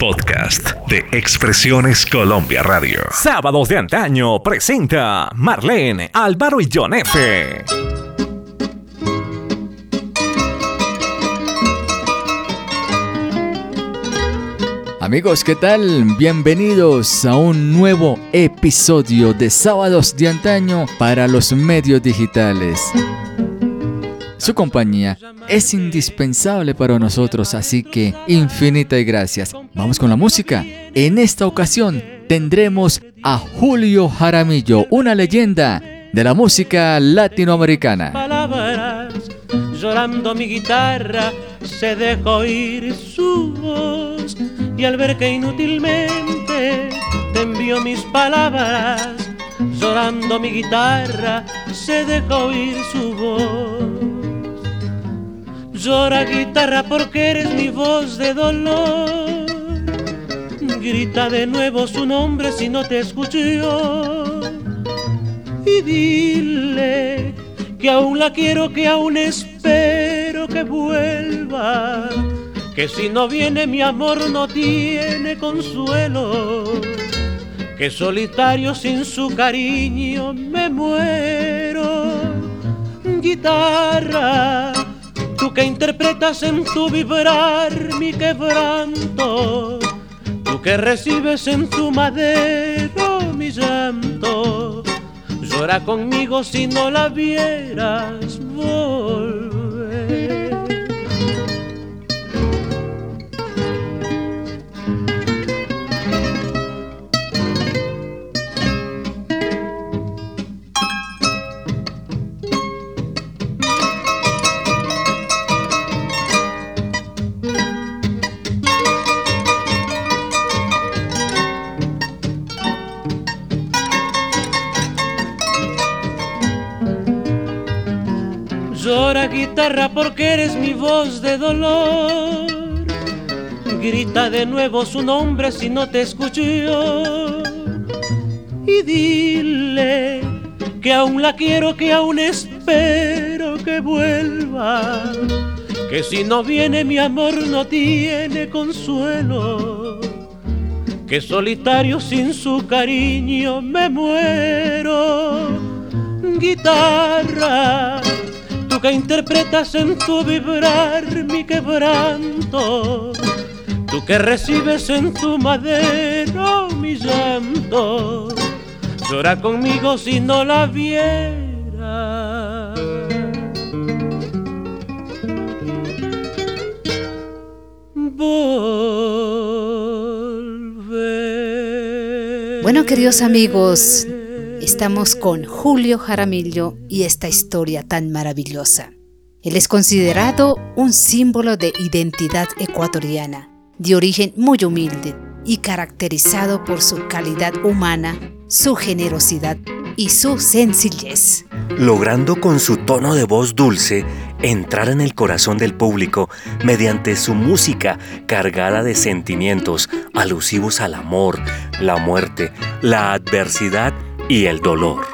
Podcast de Expresiones Colombia Radio. Sábados de antaño presenta Marlene, Álvaro y John F. Amigos, ¿qué tal? Bienvenidos a un nuevo episodio de Sábados de antaño para los medios digitales. Su compañía es indispensable para nosotros, así que infinita y gracias. Vamos con la música. En esta ocasión tendremos a Julio Jaramillo, una leyenda de la música latinoamericana. Palabras, llorando mi guitarra, se dejó su voz y al ver que inútilmente te mis palabras, llorando mi guitarra, se dejó oír su voz. Llora guitarra porque eres mi voz de dolor. Grita de nuevo su nombre si no te escucho. Y dile que aún la quiero, que aún espero que vuelva. Que si no viene mi amor no tiene consuelo. Que solitario sin su cariño me muero. Guitarra que interpretas en tu vibrar mi quebranto, tú que recibes en tu madero mi llanto, llora conmigo si no la vieras. Guitarra porque eres mi voz de dolor. Grita de nuevo su nombre si no te escucho. Y dile que aún la quiero, que aún espero que vuelva. Que si no viene mi amor no tiene consuelo. Que solitario sin su cariño me muero. Guitarra tú que interpretas en tu vibrar mi quebranto, tú que recibes en tu madero mi llanto, llora conmigo si no la viera. Volver. Bueno, queridos amigos, Estamos con Julio Jaramillo y esta historia tan maravillosa. Él es considerado un símbolo de identidad ecuatoriana, de origen muy humilde y caracterizado por su calidad humana, su generosidad y su sencillez. Logrando con su tono de voz dulce entrar en el corazón del público mediante su música cargada de sentimientos alusivos al amor, la muerte, la adversidad y el dolor.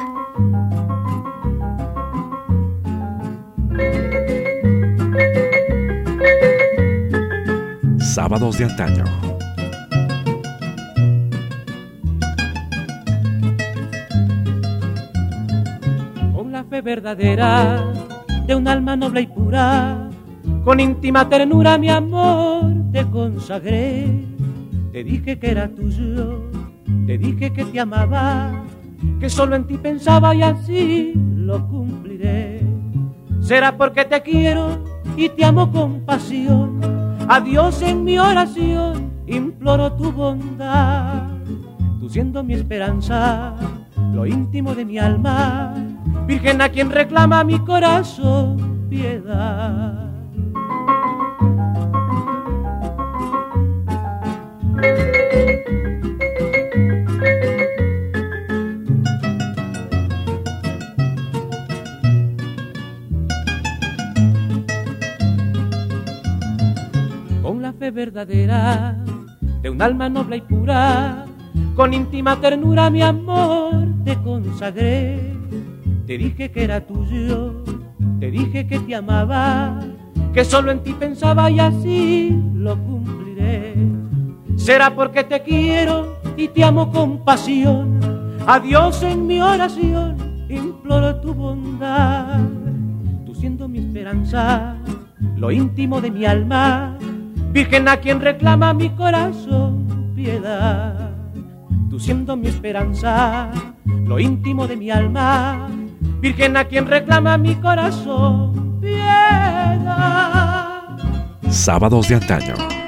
Sábados de antaño. Con la fe verdadera de un alma noble y pura, con íntima ternura mi amor te consagré. Te dije que era tuyo, te dije que te amaba que solo en ti pensaba y así lo cumpliré. Será porque te quiero y te amo con pasión. A Dios en mi oración imploro tu bondad. Tú siendo mi esperanza, lo íntimo de mi alma, Virgen a quien reclama mi corazón piedad. De un alma noble y pura. Con íntima ternura mi amor te consagré. Te dije que era tuyo, te dije que te amaba, que solo en ti pensaba y así lo cumpliré. Será porque te quiero y te amo con pasión. Adiós en mi oración, imploro tu bondad. Tú siendo mi esperanza, lo íntimo de mi alma, Virgen a quien reclama mi corazón piedad. Tú siendo mi esperanza, lo íntimo de mi alma, Virgen a quien reclama mi corazón piedad. Sábados de antaño.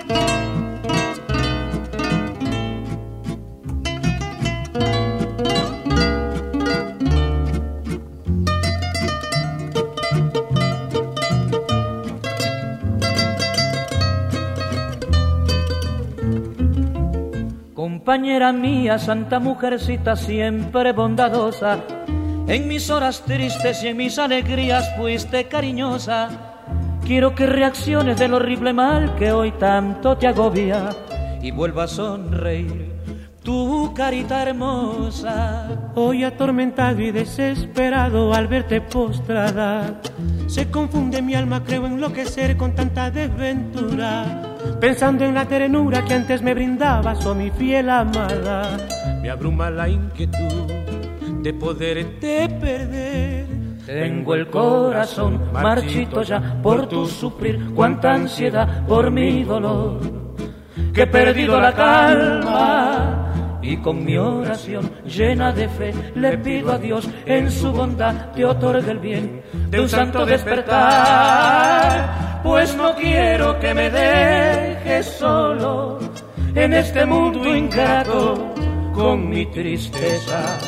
Compañera mía, santa mujercita siempre bondadosa. En mis horas tristes y en mis alegrías fuiste cariñosa. Quiero que reacciones del horrible mal que hoy tanto te agobia y vuelva a sonreír tu carita hermosa. Hoy atormentado y desesperado al verte postrada, se confunde mi alma, creo enloquecer con tanta desventura. Pensando en la ternura que antes me brindabas, oh mi fiel amada, me abruma la inquietud de poderte perder. Tengo el corazón marchito ya por tu sufrir, cuánta ansiedad por mi dolor, que he perdido la calma y con mi oración llena de fe le pido a Dios en su bondad te otorgue el bien de un santo despertar, pues no quiero que me dejes solo en este mundo ingrato con mi tristeza,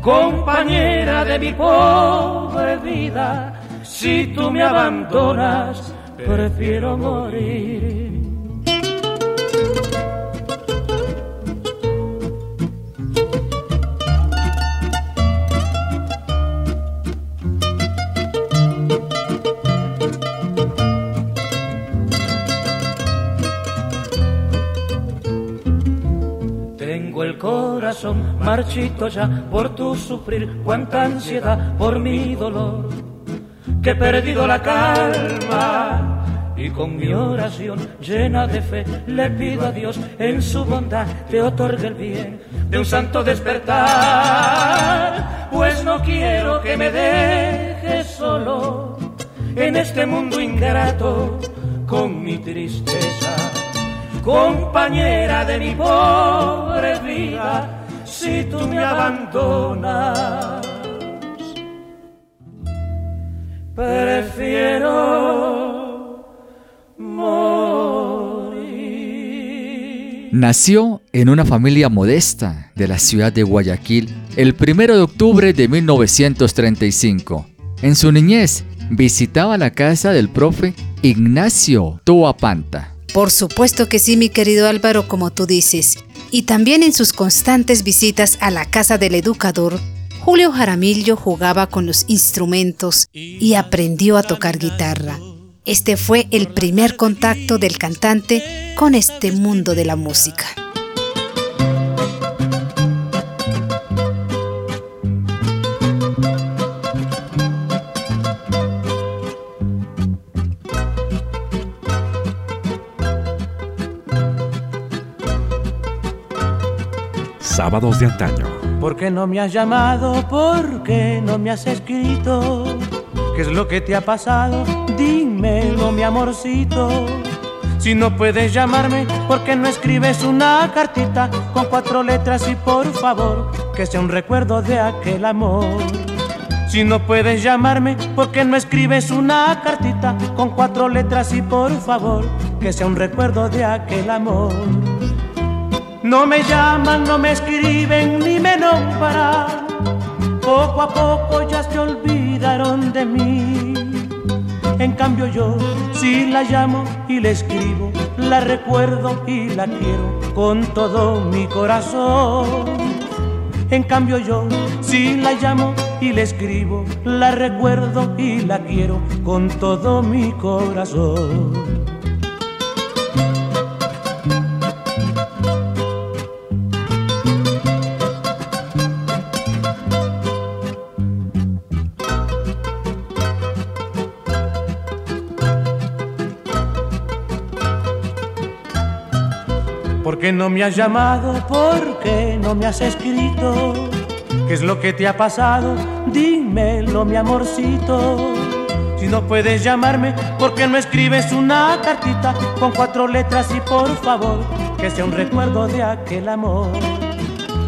compañera de mi pobre vida, si tú me abandonas, prefiero morir. Marchito ya por tu sufrir, cuánta ansiedad por mi dolor, que he perdido la calma. Y con mi oración llena de fe le pido a Dios en su bondad te otorgue el bien de un santo despertar, pues no quiero que me dejes solo en este mundo ingrato con mi tristeza, compañera de mi pobre vida si tú me abandonas. Prefiero morir. Nació en una familia modesta de la ciudad de Guayaquil el 1 de octubre de 1935. En su niñez visitaba la casa del profe Ignacio Toapanta. Por supuesto que sí, mi querido Álvaro, como tú dices y también en sus constantes visitas a la casa del educador, Julio Jaramillo jugaba con los instrumentos y aprendió a tocar guitarra. Este fue el primer contacto del cantante con este mundo de la música. Sábados de antaño. ¿Por qué no me has llamado? ¿Por qué no me has escrito? ¿Qué es lo que te ha pasado? Dímelo, mi amorcito. Si no puedes llamarme, ¿por qué no escribes una cartita con cuatro letras y por favor que sea un recuerdo de aquel amor? Si no puedes llamarme, ¿por qué no escribes una cartita con cuatro letras y por favor que sea un recuerdo de aquel amor? No me llaman, no me escriben ni me nombran. Poco a poco ya se olvidaron de mí. En cambio yo, si la llamo y le escribo, la recuerdo y la quiero con todo mi corazón. En cambio yo, si la llamo y le escribo, la recuerdo y la quiero con todo mi corazón. No me has llamado? ¿Por qué no me has escrito? ¿Qué es lo que te ha pasado? Dímelo, mi amorcito. Si no puedes llamarme, ¿por qué no escribes una cartita con cuatro letras y por favor que sea un recuerdo de aquel amor?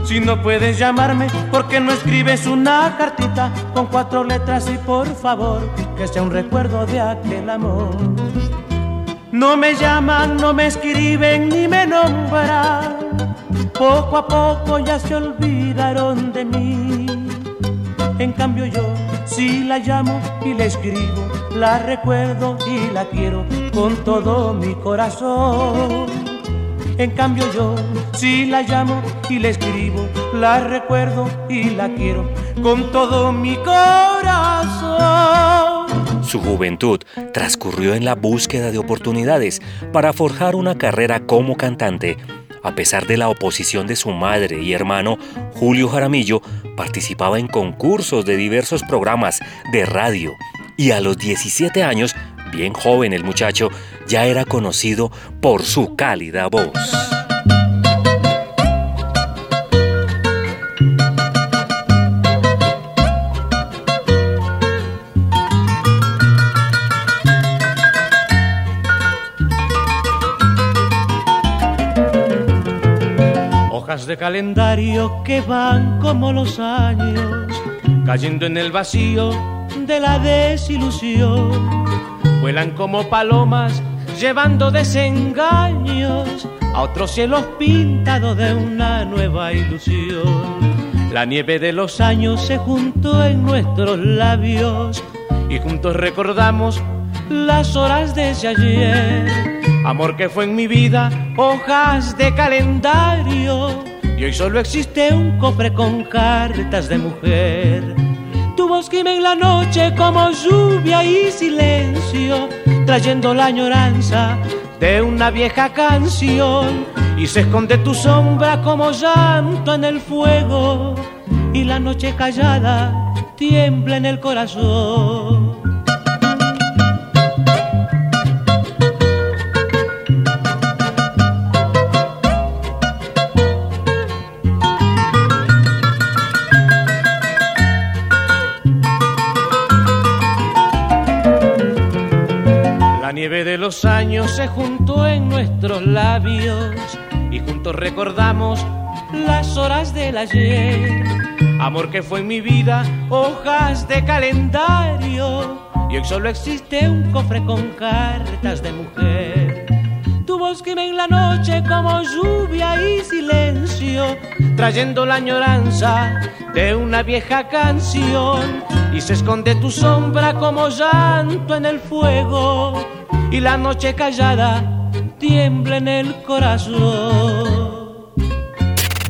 Si no puedes llamarme, ¿por qué no escribes una cartita con cuatro letras y por favor que sea un recuerdo de aquel amor? No me llaman, no me escriben ni me nombran. Poco a poco ya se olvidaron de mí. En cambio yo, si la llamo y la escribo, la recuerdo y la quiero con todo mi corazón. En cambio yo, si la llamo y la escribo, la recuerdo y la quiero con todo mi corazón. Su juventud transcurrió en la búsqueda de oportunidades para forjar una carrera como cantante. A pesar de la oposición de su madre y hermano, Julio Jaramillo participaba en concursos de diversos programas de radio y a los 17 años, bien joven el muchacho, ya era conocido por su cálida voz. De calendario que van como los años, cayendo en el vacío de la desilusión. Vuelan como palomas llevando desengaños a otros cielos pintados de una nueva ilusión. La nieve de los años se juntó en nuestros labios y juntos recordamos las horas de ese ayer. Amor que fue en mi vida hojas de calendario y hoy solo existe un cofre con cartas de mujer. Tu voz gime en la noche como lluvia y silencio, trayendo la añoranza de una vieja canción. Y se esconde tu sombra como llanto en el fuego, y la noche callada tiembla en el corazón. Los años se juntó en nuestros labios y juntos recordamos las horas del ayer. Amor que fue en mi vida hojas de calendario y hoy solo existe un cofre con cartas de mujer. Tu voz gime en la noche como lluvia y silencio, trayendo la añoranza de una vieja canción. Y se esconde tu sombra como llanto en el fuego y la noche callada tiembla en el corazón.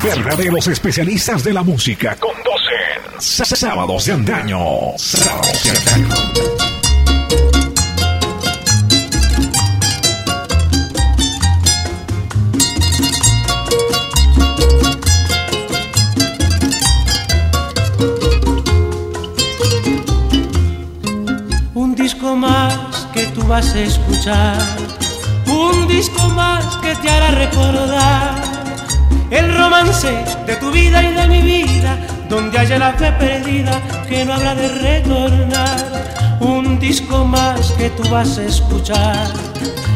Verdaderos especialistas de la música conducen Sábados de Antaño. Sábados de Antaño. Vas a escuchar, un disco más que te hará recordar el romance de tu vida y de mi vida, donde haya la fe perdida que no habrá de retornar, un disco más que tú vas a escuchar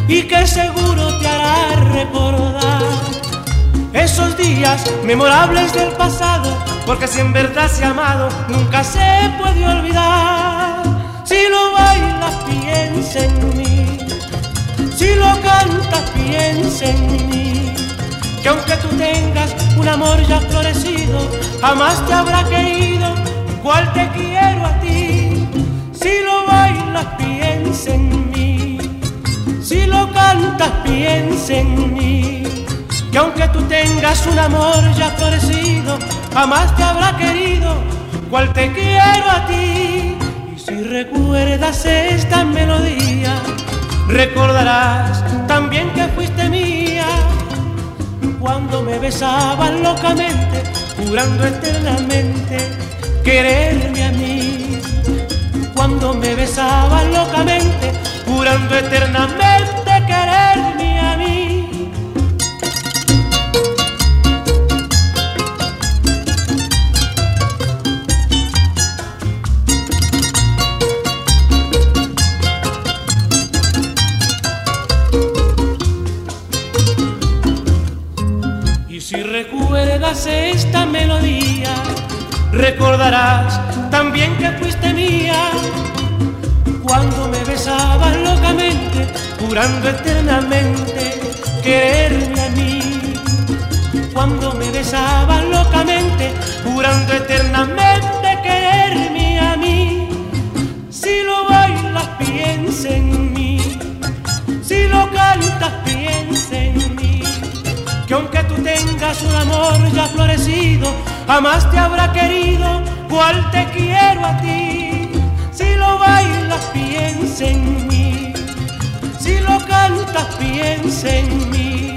y que seguro te hará recordar esos días memorables del pasado, porque si en verdad se ha amado, nunca se puede olvidar. Si lo bailas, piensa en mí. Si lo cantas, piensa en mí. Que aunque tú tengas un amor ya florecido, jamás te habrá querido igual te quiero a ti. Si lo bailas, piensa en mí. Si lo cantas, piensa en mí. Que aunque tú tengas un amor ya florecido, jamás te habrá querido igual te quiero a ti. Si recuerdas esta melodía, recordarás también que fuiste mía cuando me besabas locamente, jurando eternamente quererme a mí. Cuando me besabas locamente, jurando eternamente esta melodía, recordarás también que fuiste mía cuando me besabas locamente, jurando eternamente quererme a mí. Cuando me besabas locamente, jurando eternamente quererme a mí. Si lo bailas, piensa en mí. Si lo cantas, piensa. Que aunque tú tengas un amor ya florecido, jamás te habrá querido cual te quiero a ti. Si lo bailas, piensa en mí. Si lo cantas, piensa en mí.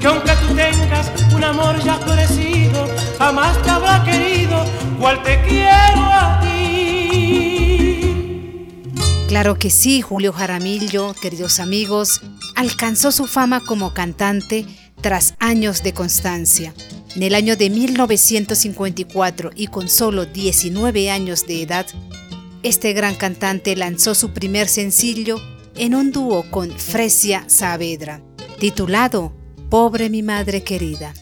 Que aunque tú tengas un amor ya florecido, jamás te habrá querido cual te quiero a ti. Claro que sí, Julio Jaramillo, queridos amigos, alcanzó su fama como cantante tras años de constancia. En el año de 1954 y con solo 19 años de edad, este gran cantante lanzó su primer sencillo en un dúo con Fresia Saavedra, titulado Pobre mi madre querida.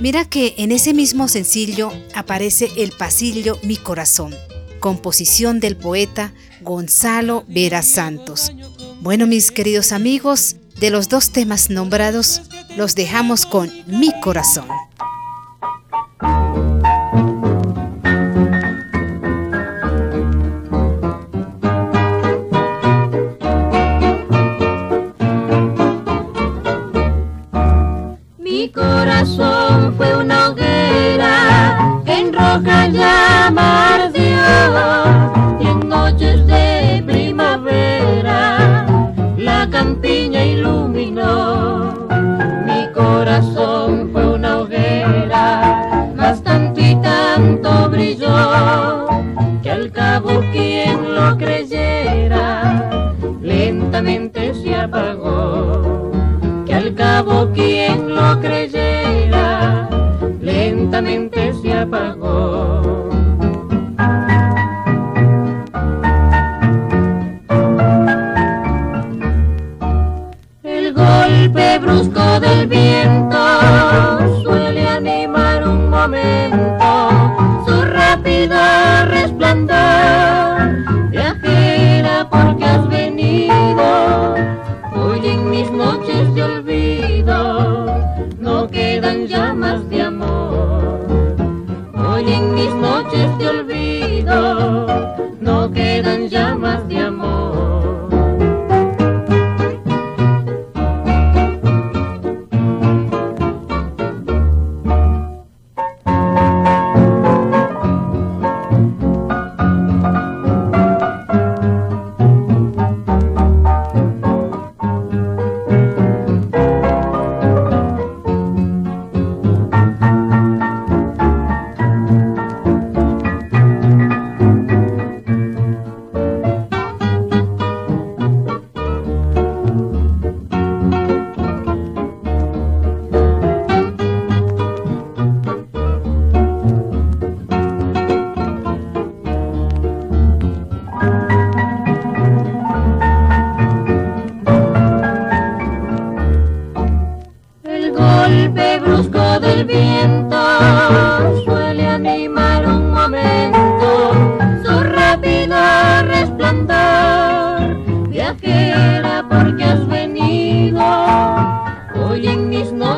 Mira que en ese mismo sencillo aparece el pasillo Mi corazón, composición del poeta Gonzalo Vera Santos. Bueno, mis queridos amigos, de los dos temas nombrados, los dejamos con Mi corazón.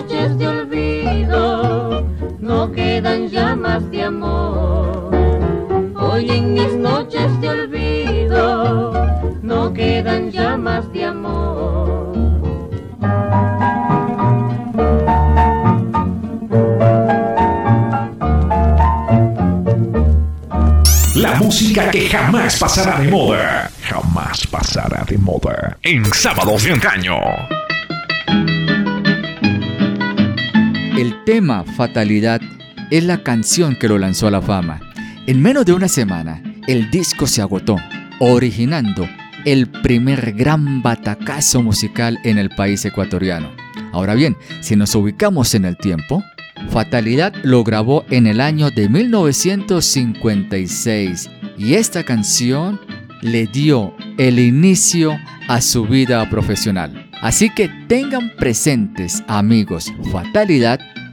Noches de olvido no quedan llamas de amor. Hoy en mis noches de olvido no quedan llamas de amor. La música que jamás pasará de moda. Jamás pasará de moda. En sábados de antaño. Tema Fatalidad es la canción que lo lanzó a la fama. En menos de una semana, el disco se agotó, originando el primer gran batacazo musical en el país ecuatoriano. Ahora bien, si nos ubicamos en el tiempo, Fatalidad lo grabó en el año de 1956 y esta canción le dio el inicio a su vida profesional. Así que tengan presentes, amigos, Fatalidad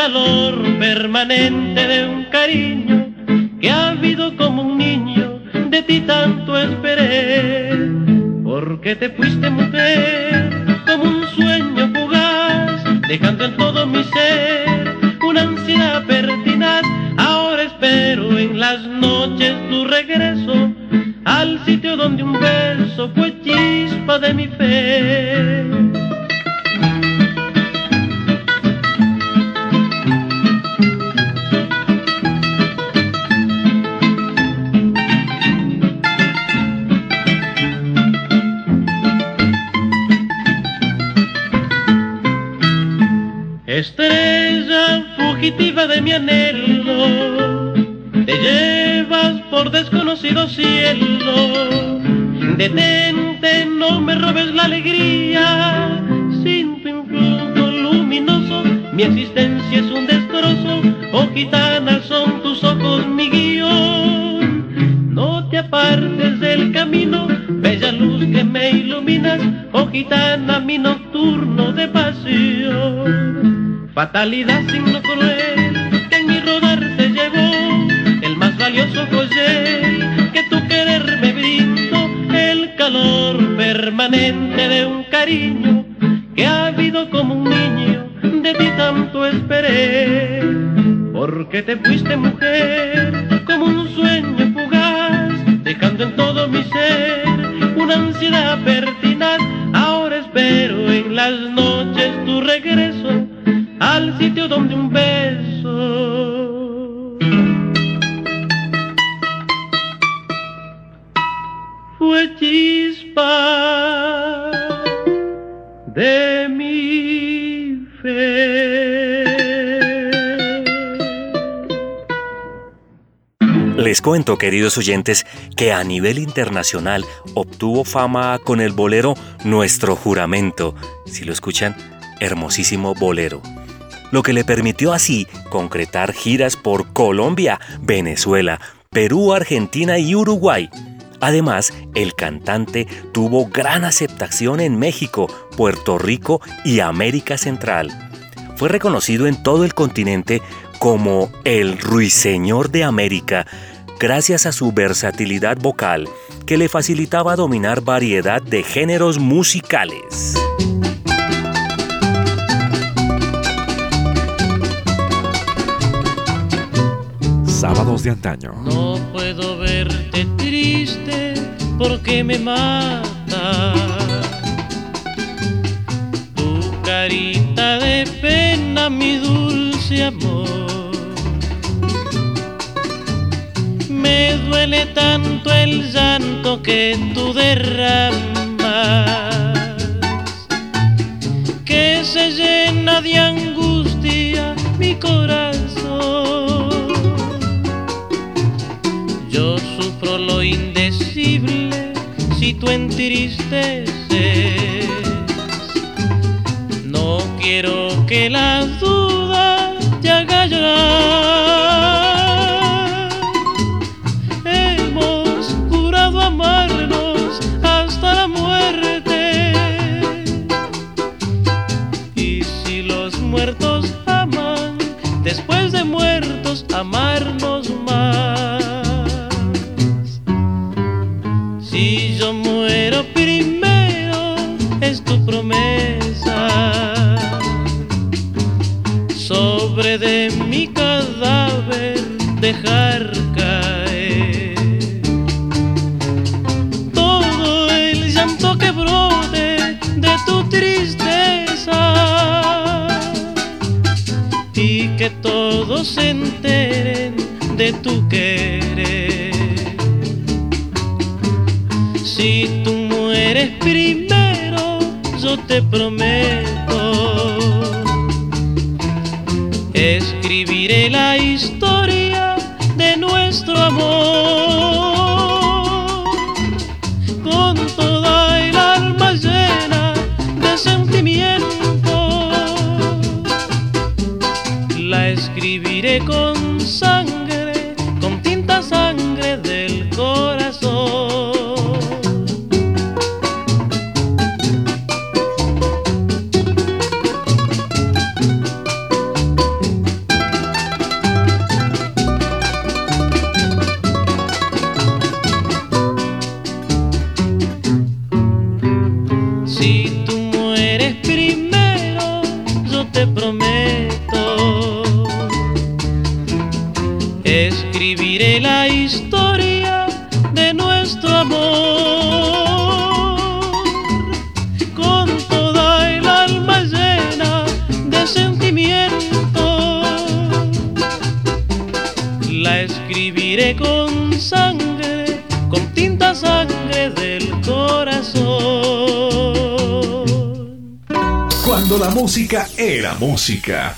calor permanente de un cariño que ha habido como un niño, de ti tanto esperé, porque te fuiste mujer como un sueño fugaz, dejando en todo mi ser una ansiedad pertinaz, ahora espero en las noches tu regreso al sitio donde un beso fue chispa de mi fe. Estrella fugitiva de mi anhelo, te llevas por desconocido cielo. Detente, no me robes la alegría. Sin tu influjo luminoso, mi existencia es un destrozo. Oh gitana, son tus ojos mi guion. No te apartes del camino, bella luz que me iluminas. Oh gitana, mi nocturno de pasión. Fatalidad signo cruel que en mi rodar se llevó valioso joyel que tu querer me brindo, el calor permanente de un cariño que ha habido como un niño, de ti tanto esperé, porque te fuiste mujer como un sueño fugaz, dejando en todo mi ser una ansiedad pertinaz, ahora espero en las noches al sitio donde un beso fue chispa de mi fe. Les cuento, queridos oyentes, que a nivel internacional obtuvo fama con el bolero Nuestro Juramento. Si lo escuchan, hermosísimo bolero lo que le permitió así concretar giras por Colombia, Venezuela, Perú, Argentina y Uruguay, Además, el cantante tuvo gran aceptación en México, Puerto Rico y América Central. Fue reconocido en todo el continente como el Ruiseñor de América, gracias a su versatilidad vocal, que le facilitaba dominar variedad de géneros musicales. Sábados de antaño. No puedo verte triste porque me mata. Tu carita de pena, mi dulce amor. Me duele tanto el llanto que tú derramas, que se llena de angustia mi corazón. Tú entristeces. No quiero que la duda se enteren de tu querer. Con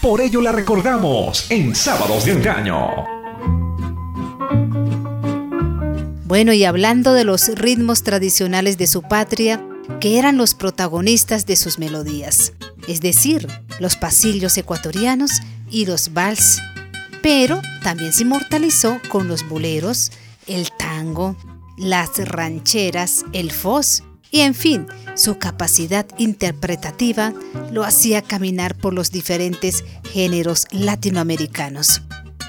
por ello la recordamos en Sábados de Engaño. Bueno, y hablando de los ritmos tradicionales de su patria, que eran los protagonistas de sus melodías, es decir, los pasillos ecuatorianos y los vals, pero también se inmortalizó con los boleros, el tango, las rancheras, el fos, y en fin, su capacidad interpretativa lo hacía caminar por los diferentes géneros latinoamericanos.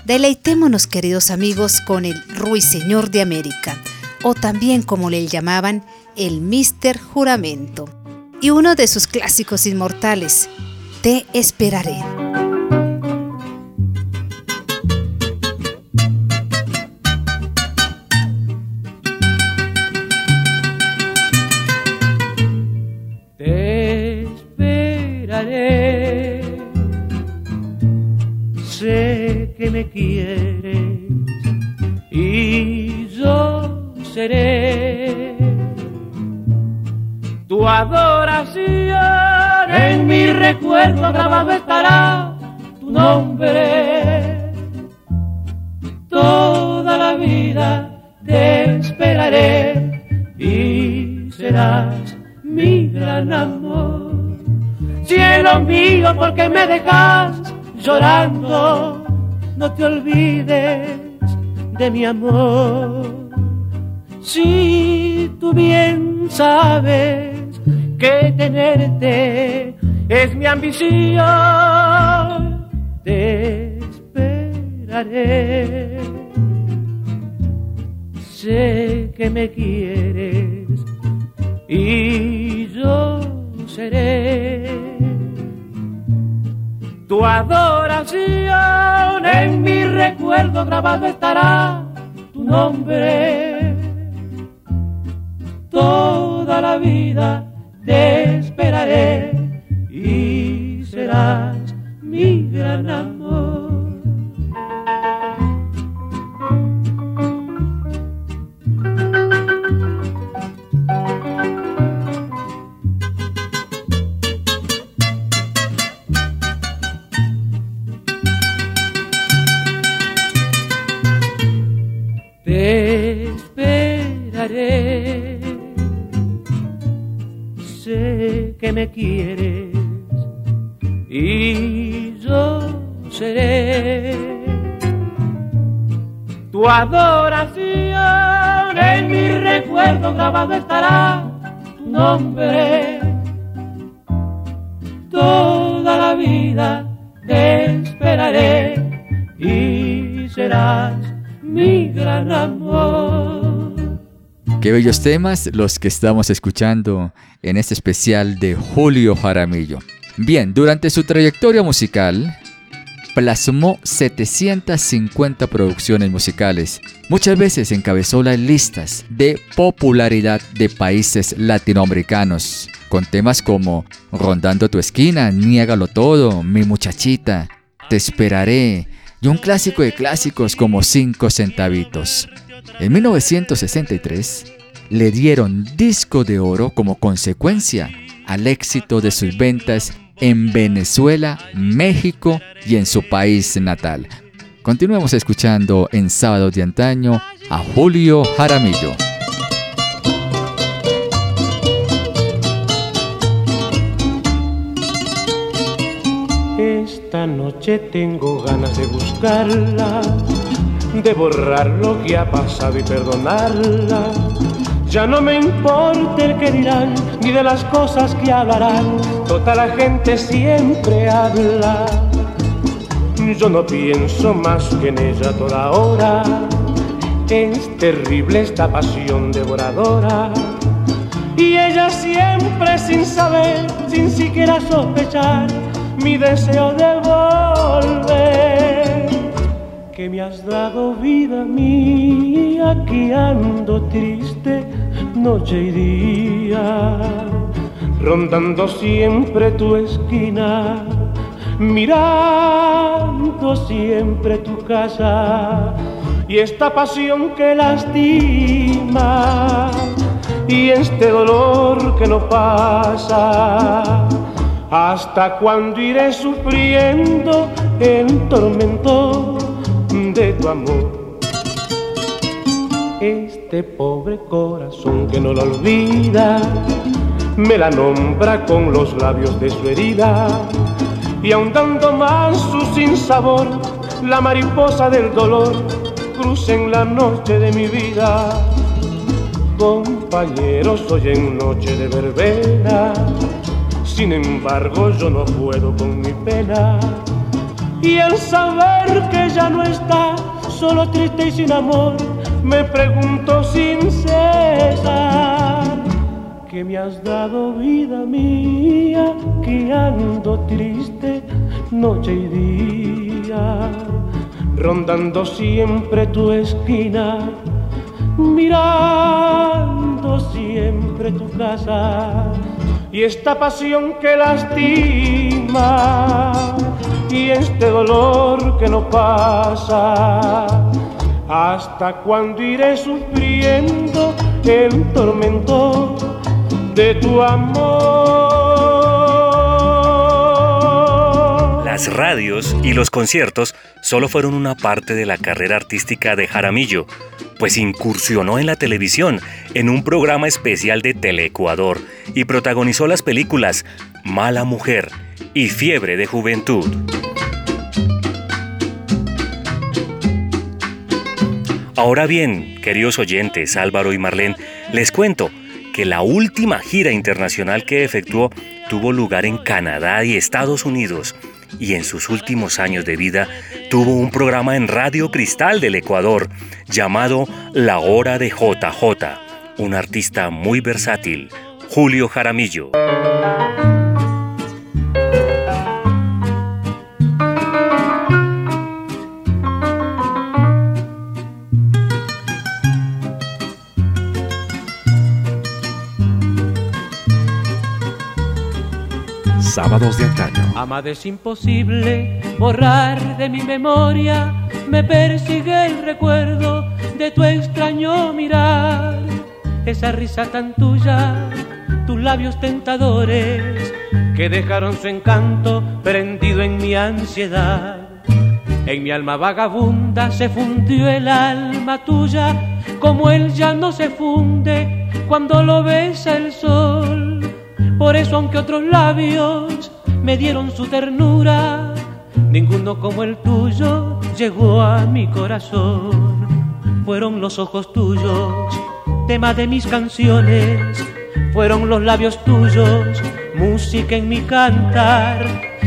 Deleitémonos, queridos amigos, con el Ruiseñor de América, o también como le llamaban, el Mister Juramento, y uno de sus clásicos inmortales, Te esperaré. Recuerdo grabado estará tu nombre. Toda la vida te esperaré y serás mi gran amor. Cielo mío, porque me dejas llorando, no te olvides de mi amor. Ambición, te esperaré. Sé que me quieres y yo seré tu adoración. En mi recuerdo grabado estará tu nombre. Toda la vida te esperaré y serás mi bellos temas los que estamos escuchando en este especial de Julio Jaramillo. Bien, durante su trayectoria musical, plasmó 750 producciones musicales. Muchas veces encabezó las listas de popularidad de países latinoamericanos, con temas como Rondando tu esquina, Niégalo todo, Mi muchachita, Te esperaré, y un clásico de clásicos como Cinco centavitos. En 1963 le dieron disco de oro como consecuencia al éxito de sus ventas en Venezuela, México y en su país natal. Continuemos escuchando en Sábado de Antaño a Julio Jaramillo. Esta noche tengo ganas de buscarla, de borrar lo que ha pasado y perdonarla ya no me importa el que dirán, ni de las cosas que hablarán, toda la gente siempre habla. Yo no pienso más que en ella toda hora, es terrible esta pasión devoradora. Y ella siempre sin saber, sin siquiera sospechar, mi deseo de volver. Que me has dado vida mía, que ando triste noche y día, rondando siempre tu esquina, mirando siempre tu casa y esta pasión que lastima y este dolor que no pasa. ¿Hasta cuando iré sufriendo el tormento de tu amor? Este pobre corazón que no la olvida, me la nombra con los labios de su herida. Y ahondando más su sinsabor, la mariposa del dolor cruza en la noche de mi vida. Compañeros, hoy en noche de verbena, sin embargo yo no puedo con mi pena. Y al saber que ya no está, solo triste y sin amor, me pregunto sin cesar que me has dado vida mía, que ando triste noche y día, rondando siempre tu esquina, mirando siempre tu casa. Y esta pasión que lastima este dolor que no pasa ¿Hasta cuando iré sufriendo el tormento de tu amor? Las radios y los conciertos solo fueron una parte de la carrera artística de Jaramillo, pues incursionó en la televisión en un programa especial de Teleecuador y protagonizó las películas Mala Mujer y Fiebre de Juventud. Ahora bien, queridos oyentes, Álvaro y Marlene, les cuento que la última gira internacional que efectuó tuvo lugar en Canadá y Estados Unidos y en sus últimos años de vida tuvo un programa en Radio Cristal del Ecuador llamado La Hora de JJ, un artista muy versátil, Julio Jaramillo. Sábados de antaño. Es imposible borrar de mi memoria, me persigue el recuerdo de tu extraño mirar, esa risa tan tuya, tus labios tentadores que dejaron su encanto prendido en mi ansiedad. En mi alma vagabunda se fundió el alma tuya, como él ya no se funde cuando lo besa el sol por eso aunque otros labios me dieron su ternura, ninguno como el tuyo llegó a mi corazón. Fueron los ojos tuyos, tema de mis canciones, fueron los labios tuyos, música en mi cantar.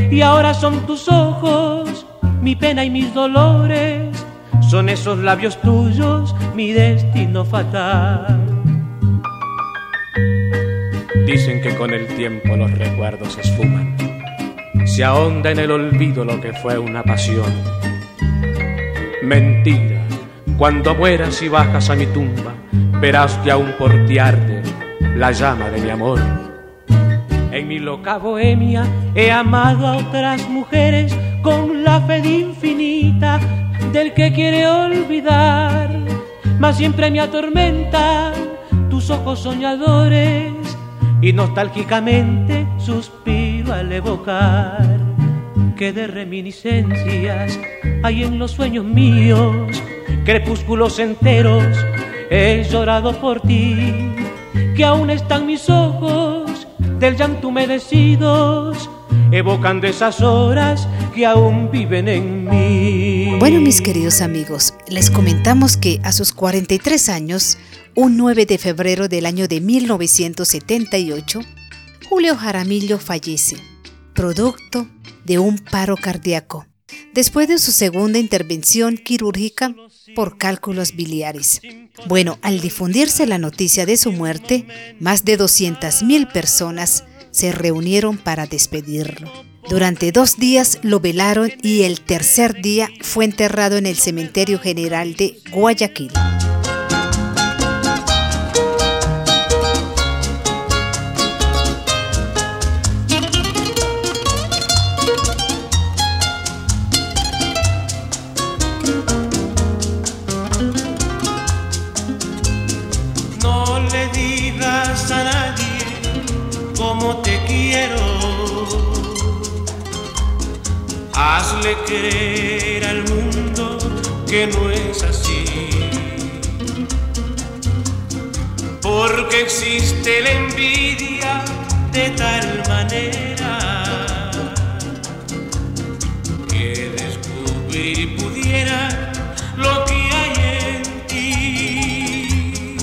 Y ahora son tus ojos, mi pena y mis dolores, son esos labios tuyos, mi destino fatal. Dicen que con el tiempo los recuerdos se esfuman. se ahonda en el olvido lo que fue una pasión. Mentira, cuando mueras y bajas a mi tumba, verás que aún por ti arde la llama de mi amor. En mi loca bohemia he amado a otras mujeres con la fe infinita del que quiere olvidar, mas siempre me atormenta tus ojos soñadores y nostálgicamente suspiro al evocar que de reminiscencias hay en los sueños míos, crepúsculos enteros, he llorado por ti, que aún están mis ojos del llanto humedecidos, evocando esas horas que aún viven en mí. Bueno, mis queridos amigos, les comentamos que a sus 43 años, un 9 de febrero del año de 1978, Julio Jaramillo fallece, producto de un paro cardíaco, después de su segunda intervención quirúrgica por cálculos biliares. Bueno, al difundirse la noticia de su muerte, más de 200.000 personas se reunieron para despedirlo. Durante dos días lo velaron y el tercer día fue enterrado en el Cementerio General de Guayaquil. Hazle creer al mundo que no es así. Porque existe la envidia de tal manera que descubrir pudiera lo que hay en ti.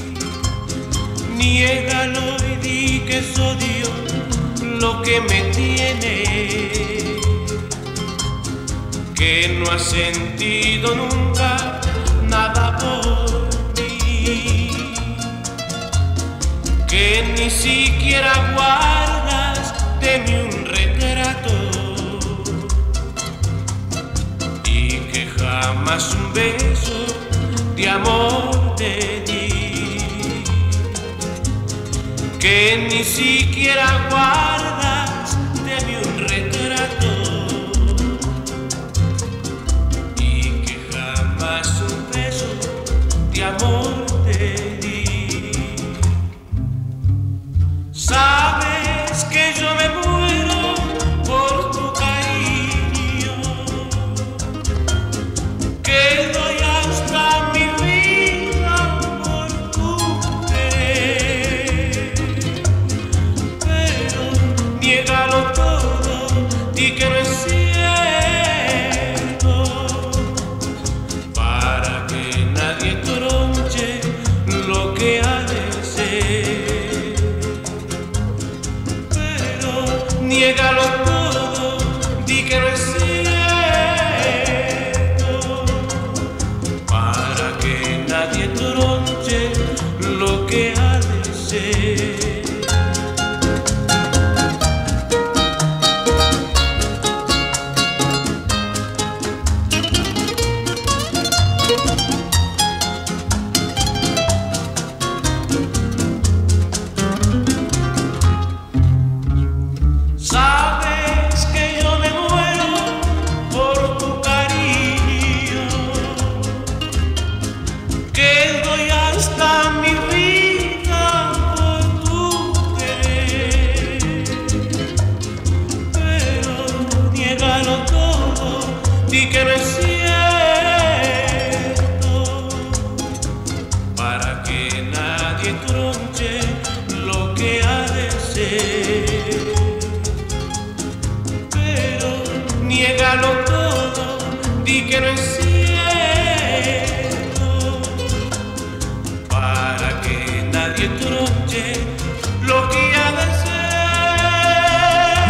Niégalo y di que es odio lo que me tiene que no has sentido nunca nada por ti, que ni siquiera guardas de mí un retrato. Y que jamás un beso de amor te di, que ni siquiera guardas y que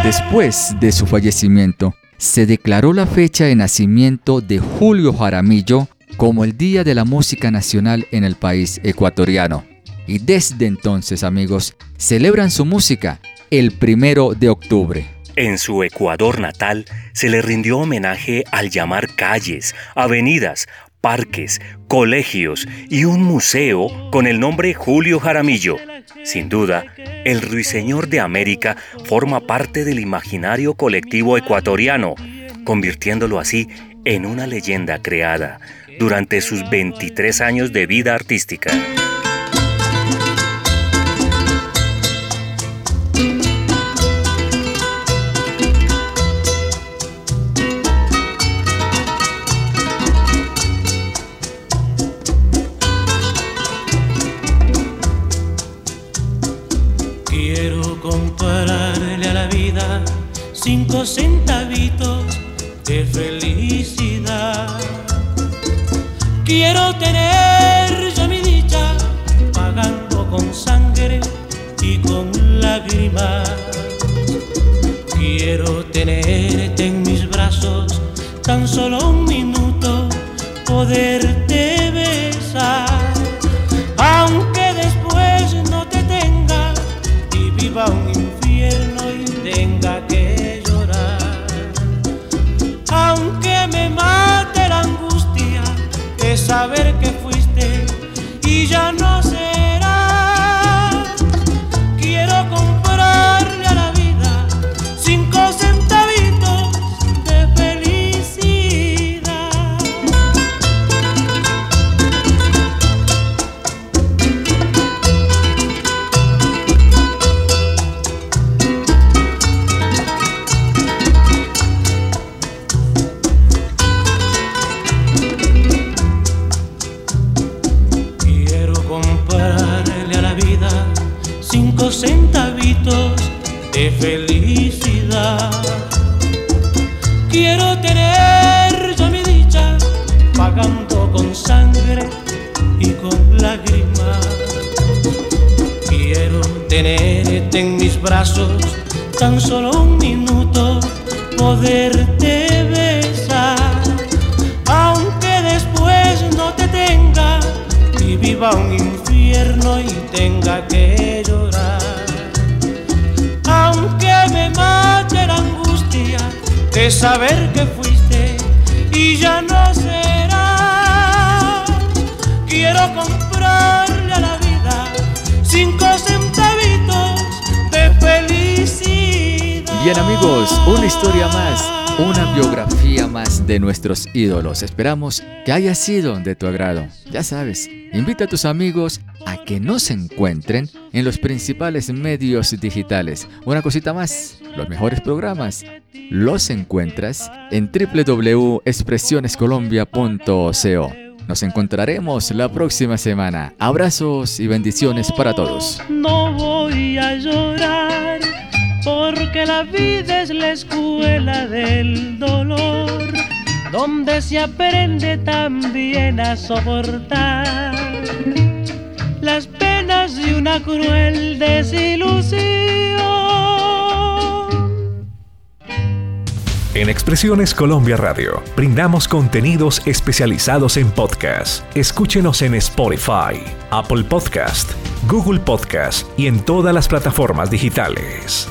Después de su fallecimiento, se declaró la fecha de nacimiento de Julio Jaramillo como el Día de la Música Nacional en el país ecuatoriano. Y desde entonces, amigos, celebran su música el primero de octubre. En su Ecuador natal se le rindió homenaje al llamar calles, avenidas, parques, colegios y un museo con el nombre Julio Jaramillo. Sin duda, el ruiseñor de América forma parte del imaginario colectivo ecuatoriano, convirtiéndolo así en una leyenda creada durante sus 23 años de vida artística. Cinco centavitos de felicidad. Quiero tener yo mi dicha pagando con sangre y con lágrimas. Quiero tenerte en mis brazos tan solo un minuto, poderte un infierno y tenga que llorar. de saber que fuiste y ya no será. Quiero comprarle a la vida cinco centavitos de felicidad. Bien amigos, una historia más, una biografía más de nuestros ídolos. Esperamos que haya sido de tu agrado. Ya sabes, invita a tus amigos a que nos encuentren en los principales medios digitales. Una cosita más, los mejores programas los encuentras en www.expresionescolombia.co. Nos encontraremos la próxima semana. Abrazos y bendiciones para todos. No voy a llorar porque la vida es la escuela del dolor, donde se aprende también a soportar las penas de una cruel desilusión. En Expresiones Colombia Radio brindamos contenidos especializados en podcast. Escúchenos en Spotify, Apple Podcast, Google Podcast y en todas las plataformas digitales.